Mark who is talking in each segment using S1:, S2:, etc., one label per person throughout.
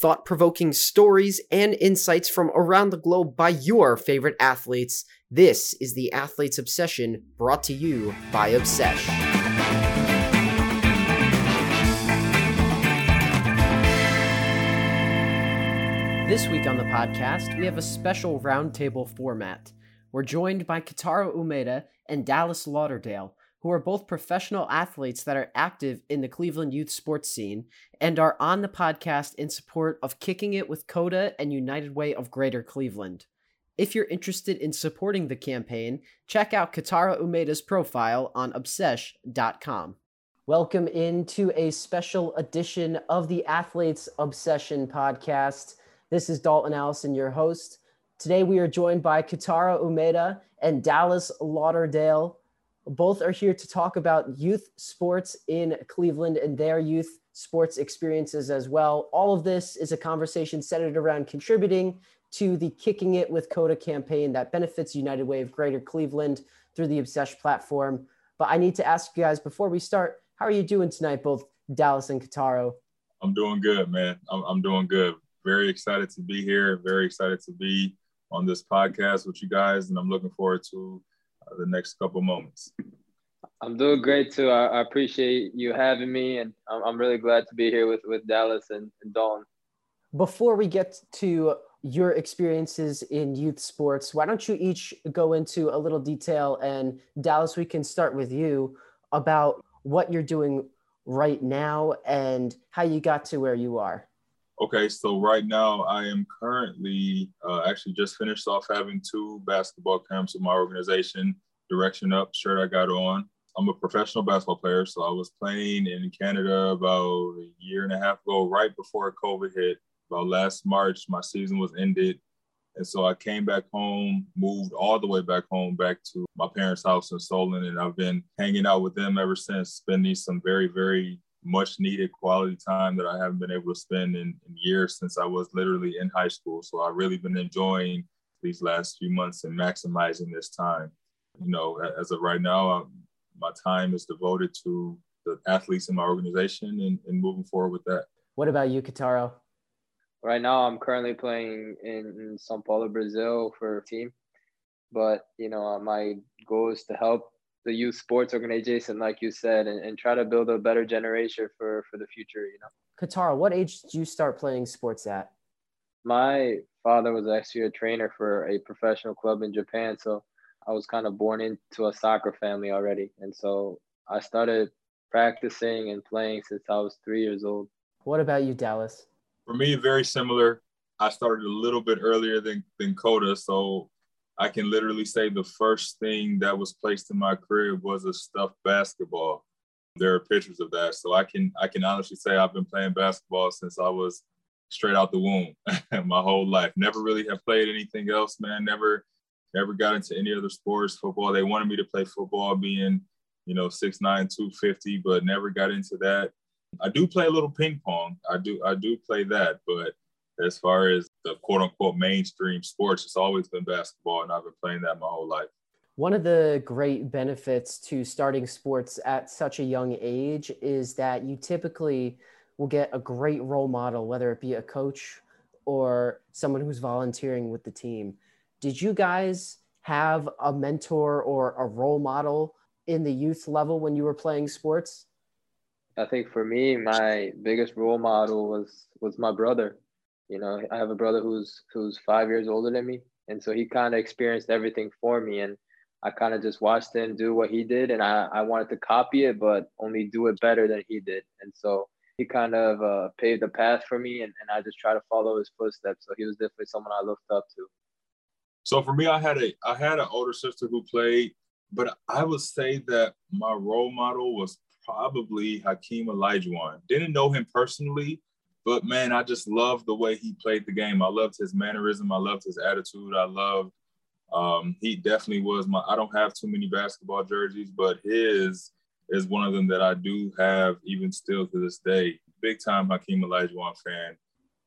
S1: thought provoking stories and insights from around the globe by your favorite athletes. This is the Athlete's Obsession brought to you by Obsession. This week on the podcast, we have a special roundtable format. We're joined by Kotaro Umeda and Dallas Lauderdale, who are both professional athletes that are active in the Cleveland youth sports scene and are on the podcast in support of Kicking It with Kota and United Way of Greater Cleveland. If you're interested in supporting the campaign, check out Kotaro Umeda's profile on obsesh.com. Welcome into a special edition of the Athletes Obsession podcast. This is Dalton Allison, your host. Today we are joined by Katara Umeda and Dallas Lauderdale. Both are here to talk about youth sports in Cleveland and their youth sports experiences as well. All of this is a conversation centered around contributing to the Kicking It with Kota campaign that benefits United Way of Greater Cleveland through the Obsesh platform. But I need to ask you guys before we start, how are you doing tonight, both Dallas and Kotaro?
S2: I'm doing good, man. I'm, I'm doing good. Very excited to be here. Very excited to be on this podcast with you guys, and I'm looking forward to the next couple moments.
S3: I'm doing great too. I, I, appreciate you having me, and I'm, I'm really glad to be here with with Dallas and, and Dawn.
S1: Before we get to your experiences in youth sports, why don't you each go into a little detail? And Dallas, we can start with you about what you're doing right now and how you got to where you are.
S2: Okay, so right now I am currently uh, actually just finished off having two basketball camps with my organization, Direction Up shirt I got on. I'm a professional basketball player, so I was playing in Canada about a year and a half ago, right before COVID hit. About last March, my season was ended. And so I came back home, moved all the way back home, back to my parents' house in Solon. And I've been hanging out with them ever since, spending some very, very much needed quality time that I haven't been able to spend in, in, years since I was literally in high school. So I've really been enjoying these last few months and maximizing this time. You know, as of right now, I'm, my time is devoted to the athletes in my organization and, and moving forward with that.
S1: What about you, Kotaro?
S3: Right now, I'm currently playing in, in Sao Paulo, Brazil for a team. But, you know, uh, my goal is to help the youth sports organization, like you said, and, and try to build a better generation for for the future. You know.
S1: Kotaro, what age did you start playing sports at?
S3: My father was actually a trainer for a professional club in Japan, so I was kind of born into a soccer family already, and so I started practicing and playing since I was three years old.
S1: What about you, Dallas?
S2: For me, very similar. I started a little bit earlier than than Kota, so I can literally say the first thing that was placed in my crib was a stuffed basketball. There are pictures of that. So I can I can honestly say I've been playing basketball since I was straight out the womb my whole life. Never really have played anything else, man. Never never got into any other sports, football. They wanted me to play football being, you know, 6'9, 250, but never got into that. I do play a little ping pong. I do I do play that, but as far as the quote unquote mainstream sports, it's always been basketball, and I've been playing that my whole life.
S1: One of the great benefits to starting sports at such a young age is that you typically will get a great role model, whether it be a coach or someone who's volunteering with the team. Did you guys have a mentor or a role model in the youth level when you were playing sports?
S3: I think for me, my biggest role model was was my brother. You know, I have a brother who's who's five years older than me, and so he kind of experienced everything for me, and I kind of just watched him do what he did, and I I wanted to copy it, but only do it better than he did, and so he kind of uh, paved the path for me, and, and I just try to follow his footsteps. So he was definitely someone I looked up to.
S2: So for me, I had a I had an older sister who played, but I would say that my role model was probably Hakeem Olajuwon. Didn't know him personally, but man, I just loved the way he played the game. I loved his mannerism. I loved his attitude. I loved. Um, he definitely was my. I don't have too many basketball jerseys, but his is one of them that I do have even still to this day. Big time Hakeem Olajuwon fan.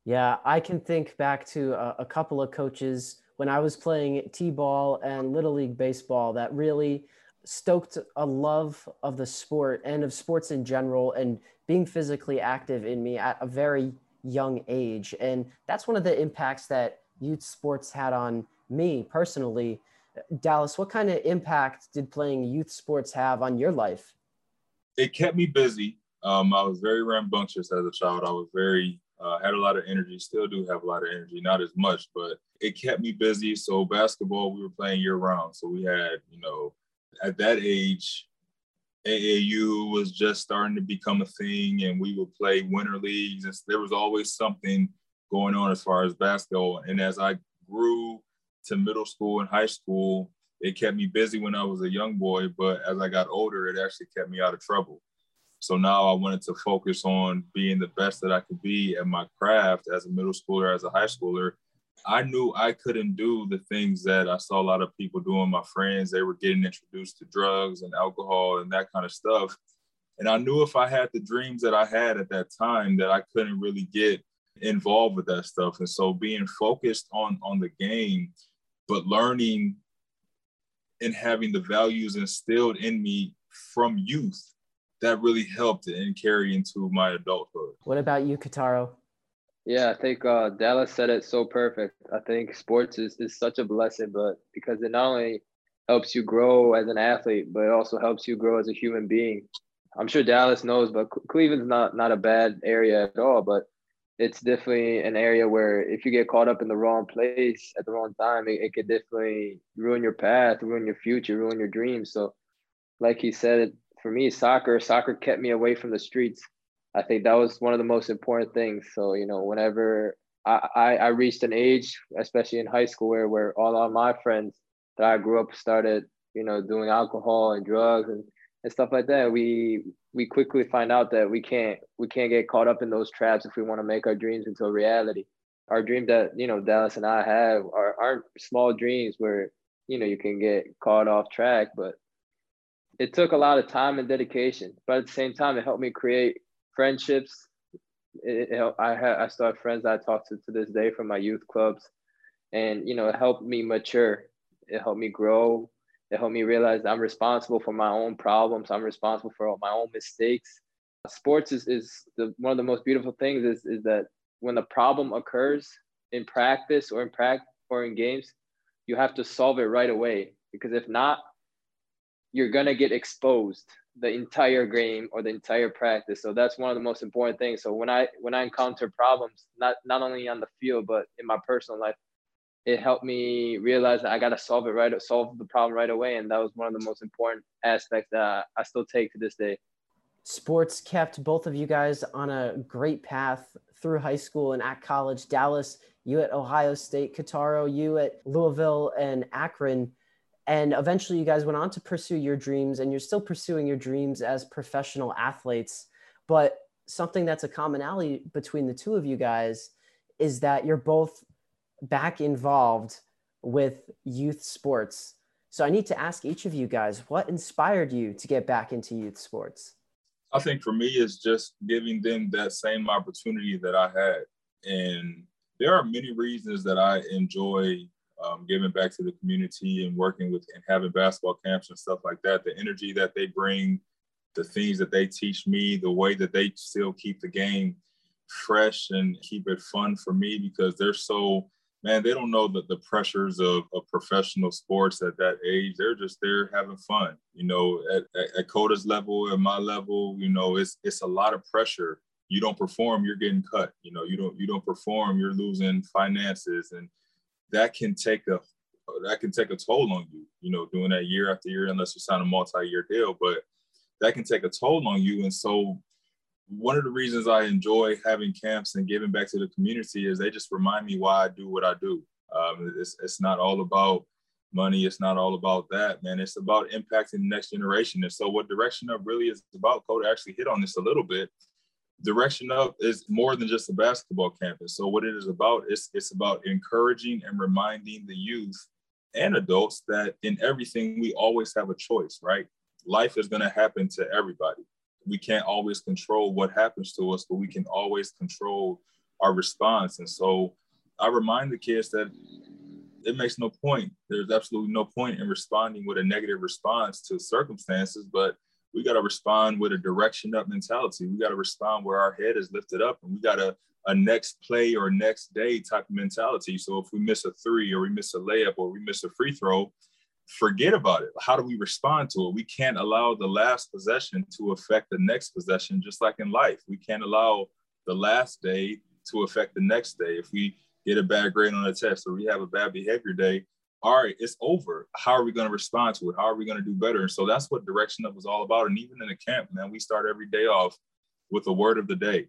S1: Yeah, I can think back to a, a couple of coaches when I was playing t-ball and little league baseball that really stoked a love of the sport and of sports in general and being physically active in me at a very young age. And that's one of the impacts that youth sports had on me personally. Dallas, what kind of impact did playing youth sports have on your life?
S2: It kept me busy. Um, I was very rambunctious as a child. I was very uh, had a lot of energy. Still do have a lot of energy, not as much, but it kept me busy. So basketball, we were playing year round. So we had, you know, at that age, AAU was just starting to become a thing, and we would play winter leagues. And there was always something going on as far as basketball. And as I grew to middle school and high school, it kept me busy when I was a young boy. But as I got older, it actually kept me out of trouble. So now I wanted to focus on being the best that I could be at my craft as a middle schooler, as a high schooler. I knew I couldn't do the things that I saw a lot of people doing. My friends, they were getting introduced to drugs and alcohol and that kind of stuff. And I knew if I had the dreams that I had at that time, that I couldn't really get involved with that stuff. And so being focused on on the game, but learning and having the values instilled in me from youth that really helped and carry into my adulthood.
S1: What about you, Kotaro?
S3: Yeah, I think uh, Dallas said it so perfect. I think sports is, is such a blessing, but because it not only helps you grow as an athlete, but it also helps you grow as a human being. I'm sure Dallas knows, but Cleveland's not not a bad area at all. But it's definitely an area where if you get caught up in the wrong place at the wrong time, it, it could definitely ruin your path, ruin your future, ruin your dreams. So, like he said, for me, soccer, soccer kept me away from the streets. I think that was one of the most important things. So, you know, whenever I, I, I reached an age, especially in high school, where, where all of my friends that I grew up started, you know, doing alcohol and drugs and, and stuff like that, we we quickly find out that we can't we can't get caught up in those traps if we want to make our dreams into a reality. Our dream that you know Dallas and I have are aren't small dreams where you know you can get caught off track, but it took a lot of time and dedication, but at the same time, it helped me create friendships. It, it, I had I still have friends I talk to to this day from my youth clubs, and you know, it helped me mature. It helped me grow. It helped me realize I'm responsible for my own problems. I'm responsible for my own mistakes. Sports is, is the, one of the most beautiful things is, is that when the problem occurs in practice or in practice or in games, you have to solve it right away. Because if not, you're gonna get exposed the entire game or the entire practice. So that's one of the most important things. So when I when I encounter problems, not not only on the field but in my personal life, it helped me realize that I gotta solve it right, solve the problem right away, and that was one of the most important aspects that I still take to this day.
S1: Sports kept both of you guys on a great path through high school and at college. Dallas, you at Ohio State, Kotaro, you at Louisville and Akron and eventually you guys went on to pursue your dreams and you're still pursuing your dreams as professional athletes. But something that's a commonality between the two of you guys is that you're both back involved with youth sports. So i need to ask each of you guys what inspired you to get back into youth sports?
S2: I think for me it's just giving them that same opportunity that i had. And there are many reasons that i enjoy um, giving back to the community and working with and having basketball camps and stuff like that. The energy that they bring, the things that they teach me, the way that they still keep the game fresh and keep it fun for me because they're so man they don't know that the pressures of, of professional sports at that age they're just there having fun you know at, at, at Kota's level at my level you know it's it's a lot of pressure you don't perform you're getting cut you know you don't you don't perform you're losing finances and that can take a that can take a toll on you, you know, doing that year after year, unless you sign a multi-year deal, but that can take a toll on you. And so one of the reasons I enjoy having camps and giving back to the community is they just remind me why I do what I do. Um, it's, it's not all about money. It's not all about that, man. It's about impacting the next generation. And so what Direction Up really is about, Kota actually hit on this a little bit, Direction Up is more than just a basketball campus. So what it is about is it's about encouraging and reminding the youth and adults that in everything we always have a choice, right? Life is going to happen to everybody. We can't always control what happens to us, but we can always control our response. And so I remind the kids that it makes no point. There's absolutely no point in responding with a negative response to circumstances, but we got to respond with a direction up mentality. We got to respond where our head is lifted up and we got to a next play or next day type of mentality. So if we miss a three or we miss a layup or we miss a free throw, forget about it. How do we respond to it? We can't allow the last possession to affect the next possession, just like in life. We can't allow the last day to affect the next day. If we get a bad grade on a test or we have a bad behavior day, all right, it's over. How are we going to respond to it? How are we going to do better? And so that's what Direction Up was all about. And even in the camp, man, we start every day off with a word of the day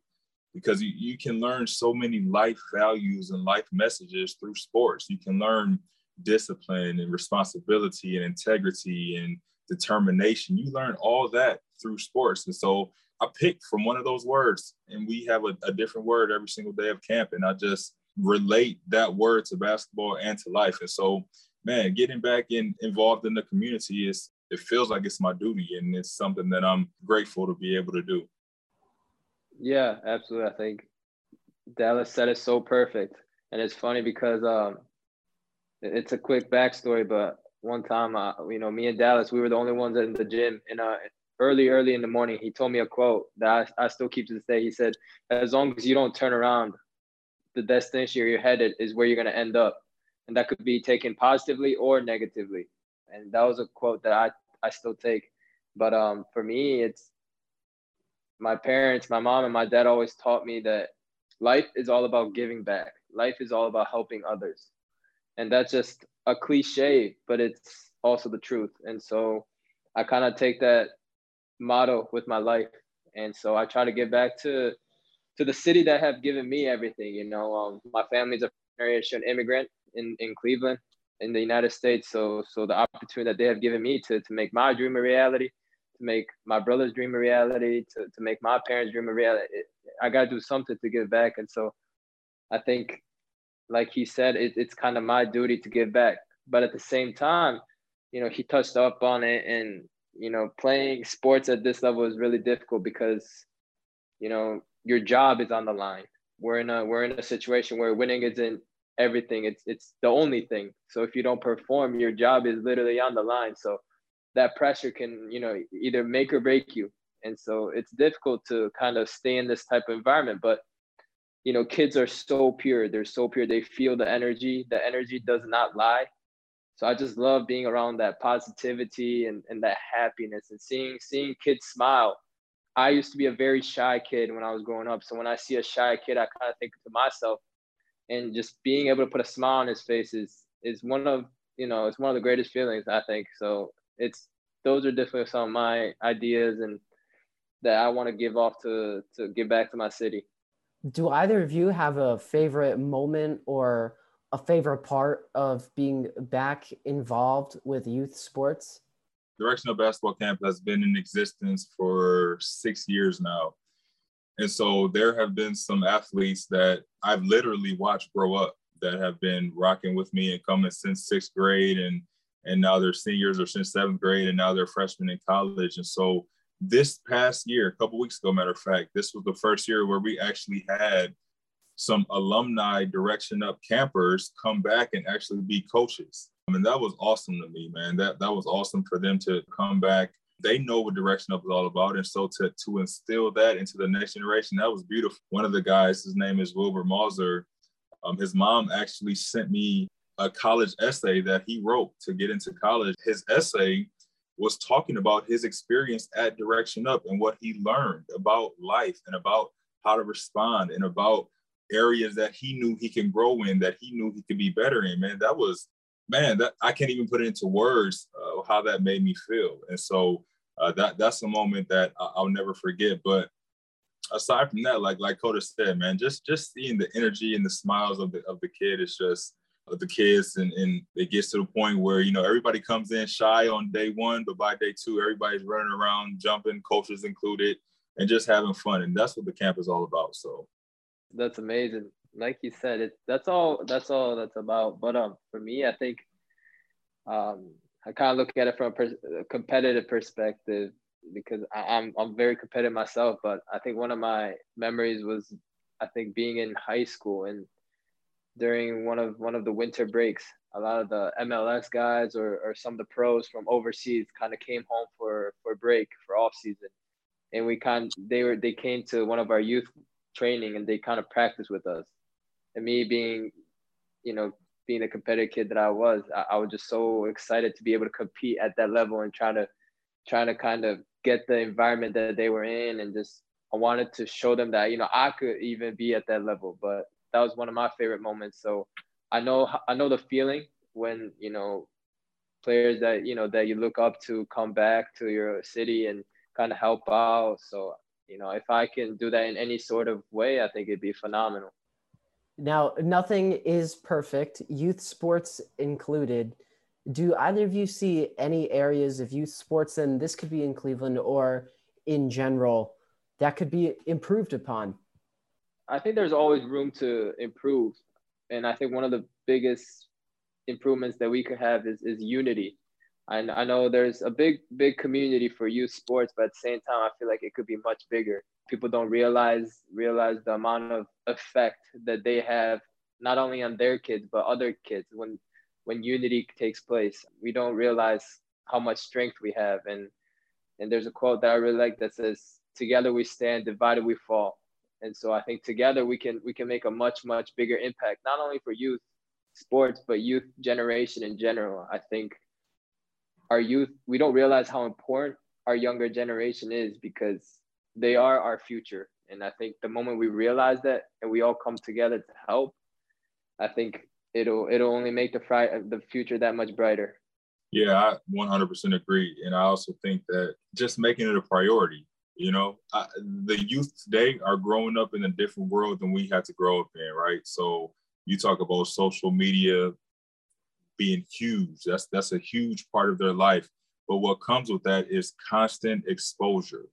S2: because you, you can learn so many life values and life messages through sports. You can learn discipline and responsibility and integrity and determination. You learn all that through sports. And so I picked from one of those words, and we have a, a different word every single day of camp. And I just relate that word to basketball and to life. And so, man, getting back in involved in the community is it feels like it's my duty and it's something that I'm grateful to be able to do.
S3: Yeah, absolutely. I think Dallas said it so perfect. And it's funny because um, it's a quick backstory, but one time, uh, you know, me and Dallas, we were the only ones in the gym. And uh, early, early in the morning, he told me a quote that I, I still keep to this day. He said, "As long as you don't turn around, the destination you're headed is where you're going to end up. And that could be taken positively or negatively. And that was a quote that I, I still take. But um, for me, it's my parents, my mom and my dad always taught me that life is all about giving back. Life is all about helping others. And that's just a cliche, but it's also the truth. And so I kind of take that motto with my life. And so I try to give back to to the city that have given me everything. You know, um, my family's a generation immigrant in, in Cleveland, in the United States. So, so the opportunity that they have given me to, to make my dream a reality, to make my brother's dream a reality, to, to make my parents' dream a reality, it, I got to do something to give back. And so I think, like he said, it, it's kind of my duty to give back. But at the same time, you know, he touched up on it and, you know, playing sports at this level is really difficult because, you know, your job is on the line. We're in a we're in a situation where winning isn't everything. It's it's the only thing. So if you don't perform, your job is literally on the line. So that pressure can, you know, either make or break you. And so it's difficult to kind of stay in this type of environment. But you know, kids are so pure. They're so pure. They feel the energy. The energy does not lie. So I just love being around that positivity and, and that happiness and seeing seeing kids smile I used to be a very shy kid when I was growing up. So when I see a shy kid, I kind of think to myself, and just being able to put a smile on his face is is one of you know it's one of the greatest feelings I think. So it's those are definitely some of my ideas and that I want to give off to to give back to my city.
S1: Do either of you have a favorite moment or a favorite part of being back involved with youth sports?
S2: Direction Up Basketball Camp has been in existence for six years now. And so there have been some athletes that I've literally watched grow up that have been rocking with me and coming since sixth grade and and now they're seniors or since seventh grade and now they're freshmen in college. And so this past year, a couple weeks ago, matter of fact, this was the first year where we actually had some alumni direction up campers come back and actually be coaches. I mean, that was awesome to me, man. That that was awesome for them to come back. They know what direction up is all about. And so to to instill that into the next generation, that was beautiful. One of the guys, his name is Wilbur Mauser. Um, his mom actually sent me a college essay that he wrote to get into college. His essay was talking about his experience at Direction Up and what he learned about life and about how to respond and about areas that he knew he can grow in, that he knew he could be better in. Man, that was man, that I can't even put it into words uh, how that made me feel. And so uh, that that's a moment that I'll never forget. But aside from that, like like Kota said, man, just just seeing the energy and the smiles of the of the kid is just of the kids and, and it gets to the point where you know everybody comes in shy on day one but by day two everybody's running around jumping coaches included and just having fun and that's what the camp is all about so
S3: that's amazing like you said, it that's all that's all that's about. But um, for me, I think um, I kind of look at it from a, a competitive perspective because I, I'm I'm very competitive myself. But I think one of my memories was I think being in high school and during one of one of the winter breaks, a lot of the MLS guys or, or some of the pros from overseas kind of came home for for break for off season, and we kind they were they came to one of our youth training and they kind of practice with us. And me being, you know, being the competitive kid that I was, I, I was just so excited to be able to compete at that level and try to trying to kind of get the environment that they were in and just I wanted to show them that, you know, I could even be at that level. But that was one of my favorite moments. So I know I know the feeling when, you know, players that, you know, that you look up to come back to your city and kind of help out. So, you know, if I can do that in any sort of way, I think it'd be phenomenal.
S1: Now, nothing is perfect, youth sports included. Do either of you see any areas of youth sports, and this could be in Cleveland or in general, that could be improved upon?
S3: I think there's always room to improve. And I think one of the biggest improvements that we could have is, is unity. And I know there's a big, big community for youth sports, but at the same time, I feel like it could be much bigger. People don't realize realize the amount of effect that they have not only on their kids but other kids when when unity takes place. We don't realize how much strength we have. And and there's a quote that I really like that says, together we stand, divided we fall. And so I think together we can we can make a much much bigger impact, not only for youth sports but youth generation in general. I think our youth we don't realize how important our younger generation is because they are our future. And I think the moment we realize that and we all come together to help, I think it'll it'll only make the fri- the future that much brighter.
S2: Yeah, I 100% agree, and I also think that just making it a priority you know, I, the youth today are growing up in a different world than we had to grow up in, right? So you talk about social media being huge. That's that's a huge part of their life. But what comes with that is constant exposure.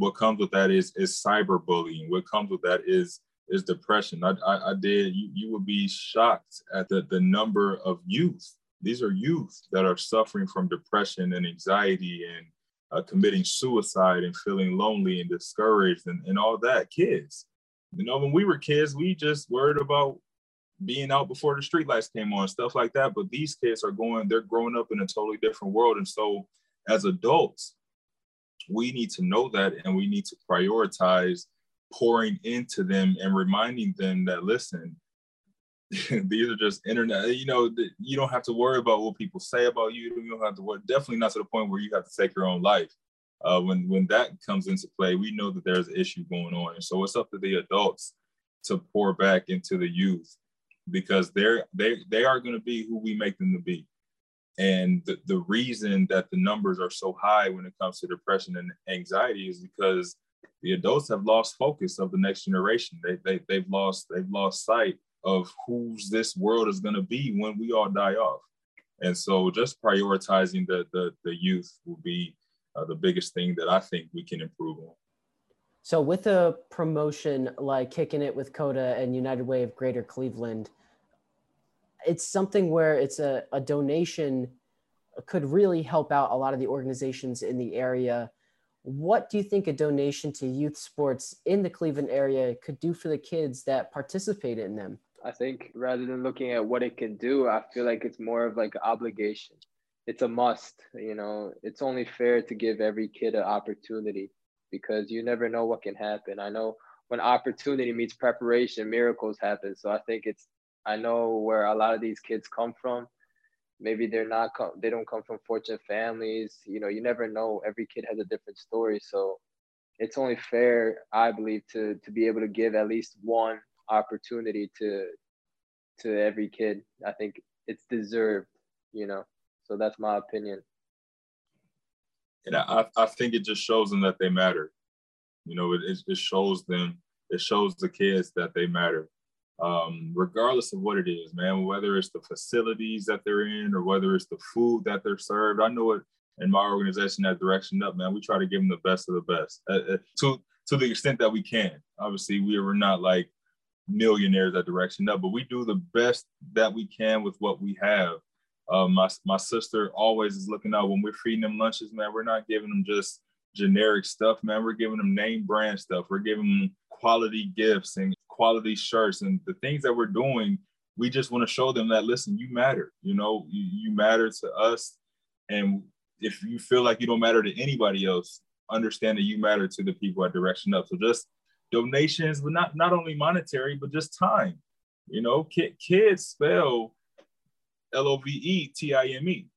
S2: What comes with that is is cyberbullying. What comes with that is is depression. I, I, I did. You, you would be shocked at the, the number of youth. These are youth that are suffering from depression and anxiety and uh, committing suicide and feeling lonely and discouraged and, and all that. Kids, you know, when we were kids, we just worried about being out before the streetlights came on, stuff like that. But these kids are going, they're growing up in a totally different world. And so as adults, we need to know that and we need to prioritize pouring into them and reminding them that listen these are just internet. You know, you don't have to worry about what people say about you. You don't have to worry. Definitely not to the point where you have to take your own life. Uh, when when that comes into play, we know that there's an issue going on, and so it's up to the adults to pour back into the youth because they're they they are going to be who we make them to be. And the, the reason that the numbers are so high when it comes to depression and anxiety is because the adults have lost focus of the next generation. They, they, they've lost they've lost sight of who's this world is going to be when we all die off. And so just prioritizing the, the, the youth will be uh, the biggest thing that I think we can improve on.
S1: So with a promotion like kicking it with Kota and United Way of Greater Cleveland, it's something where it's a, a donation could really help out a lot of the organizations in the area. What do you think a donation to youth sports in the Cleveland area could do for the kids that participate in them?
S3: I think rather than looking at what it can do, I feel like it's more of like an obligation. It's a must, you know, it's only fair to give every kid an opportunity because you never know what can happen. I know when opportunity meets preparation, miracles happen. So I think it's, I know where a lot of these kids come from. Maybe they're not, they don't come from fortunate families. You know, you never know. Every kid has a different story. So it's only fair, I believe, to to be able to give at least one opportunity to to every kid. I think it's deserved, you know. So that's my opinion.
S2: And I, I think it just shows them that they matter. You know, it, it shows them, it shows the kids that they matter. Um, regardless of what it is, man, whether it's the facilities that they're in or whether it's the food that they're served. I know it in my organization that direction up, man. We try to give them the best of the best uh, uh, to to the extent that we can. Obviously, we are not like millionaires at Direction Up, but we do the best that we can with what we have. Uh, my my sister always is looking out when we're feeding them lunches, man. We're not giving them just generic stuff, man. We're giving them name brand stuff. We're giving them quality gifts and quality shirts and the things that we're doing. We just want to show them that listen, you matter. You know, you, you matter to us, and if you feel like you don't matter to anybody else, understand that you matter to the people at Direction Up. So just donations, but not not only monetary, but just time. You know, kids spell L O V E T I M E.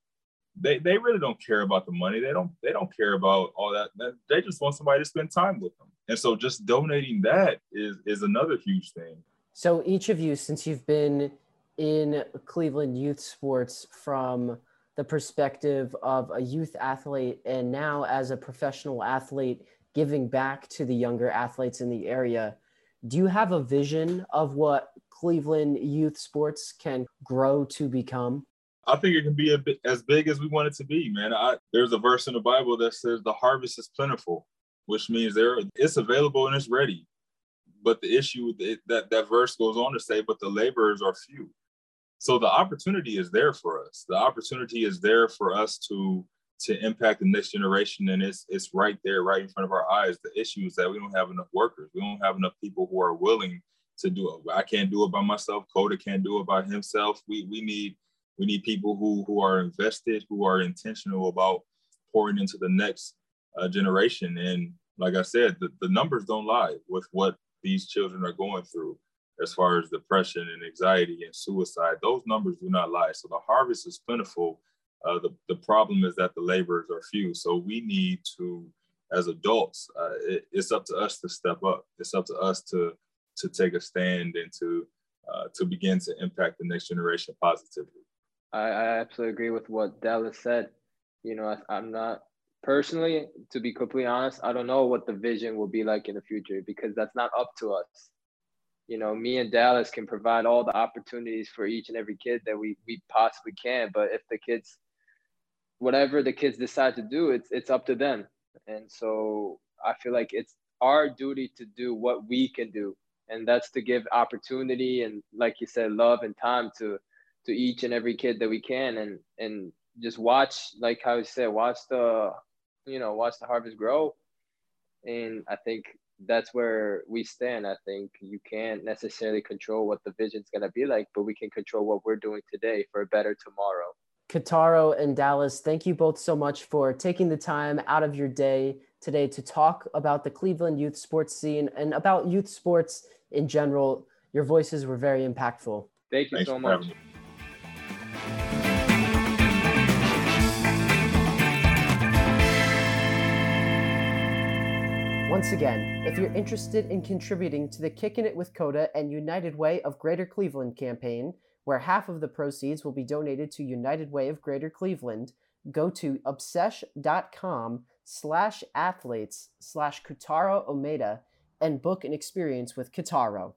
S2: They they really don't care about the money. They don't they don't care about all that. They just want somebody to spend time with them. And so just donating that is is another huge thing.
S1: So each of you, since you've been in Cleveland youth sports from the perspective of a youth athlete and now as a professional athlete giving back to the younger athletes in the area, do you have a vision of what Cleveland youth sports can grow to become?
S2: I think it can be a bit as big as we want it to be, man. I, there's a verse in the Bible that says the harvest is plentiful, which means there it's available and it's ready. But the issue that that verse goes on to say, but the laborers are few. So the opportunity is there for us. The opportunity is there for us to to impact the next generation, and it's it's right there, right in front of our eyes. The issue is that we don't have enough workers. We don't have enough people who are willing to do it. I can't do it by myself. Kota can't do it by himself. We we need we need people who who are invested, who are intentional about pouring into the next uh, generation. And like I said, the, the numbers don't lie with what these children are going through as far as depression and anxiety and suicide. Those numbers do not lie. So the harvest is plentiful. Uh, the, the problem is that the laborers are few. So we need to, as adults, uh, it, it's up to us to step up. It's up to us to to take a stand and to uh, to begin to impact the next generation positively.
S3: I, I absolutely agree with what Dallas said. You know, I, I'm not personally, to be completely honest, I don't know what the vision will be like in the future because that's not up to us you know, me and Dallas can provide all the opportunities for each and every kid that we we possibly can. But if the kids, whatever the kids decide to do, it's it's up to them. And so I feel like it's our duty to do what we can do, and that's to give opportunity and, like you said, love and time to to each and every kid that we can, and and just watch, like how you said, watch the, you know, watch the harvest grow. And I think that's where we stand. I think you can't necessarily control what the vision's going to be like, but we can control what we're doing today for a better tomorrow.
S1: Kotaro and Dallas, thank you both so much for taking the time out of your day today to talk about the Cleveland youth sports scene and about youth sports in general. Your voices were very impactful.
S3: Thank you Thanks so much.
S1: Once again, if you're interested in contributing to the Kicking It with Kota and United Way of Greater Cleveland campaign, where half of the proceeds will be donated to United Way of Greater Cleveland, go to obsesh.com slash athletes slash Kotaro Umeda and book an experience with Kotaro.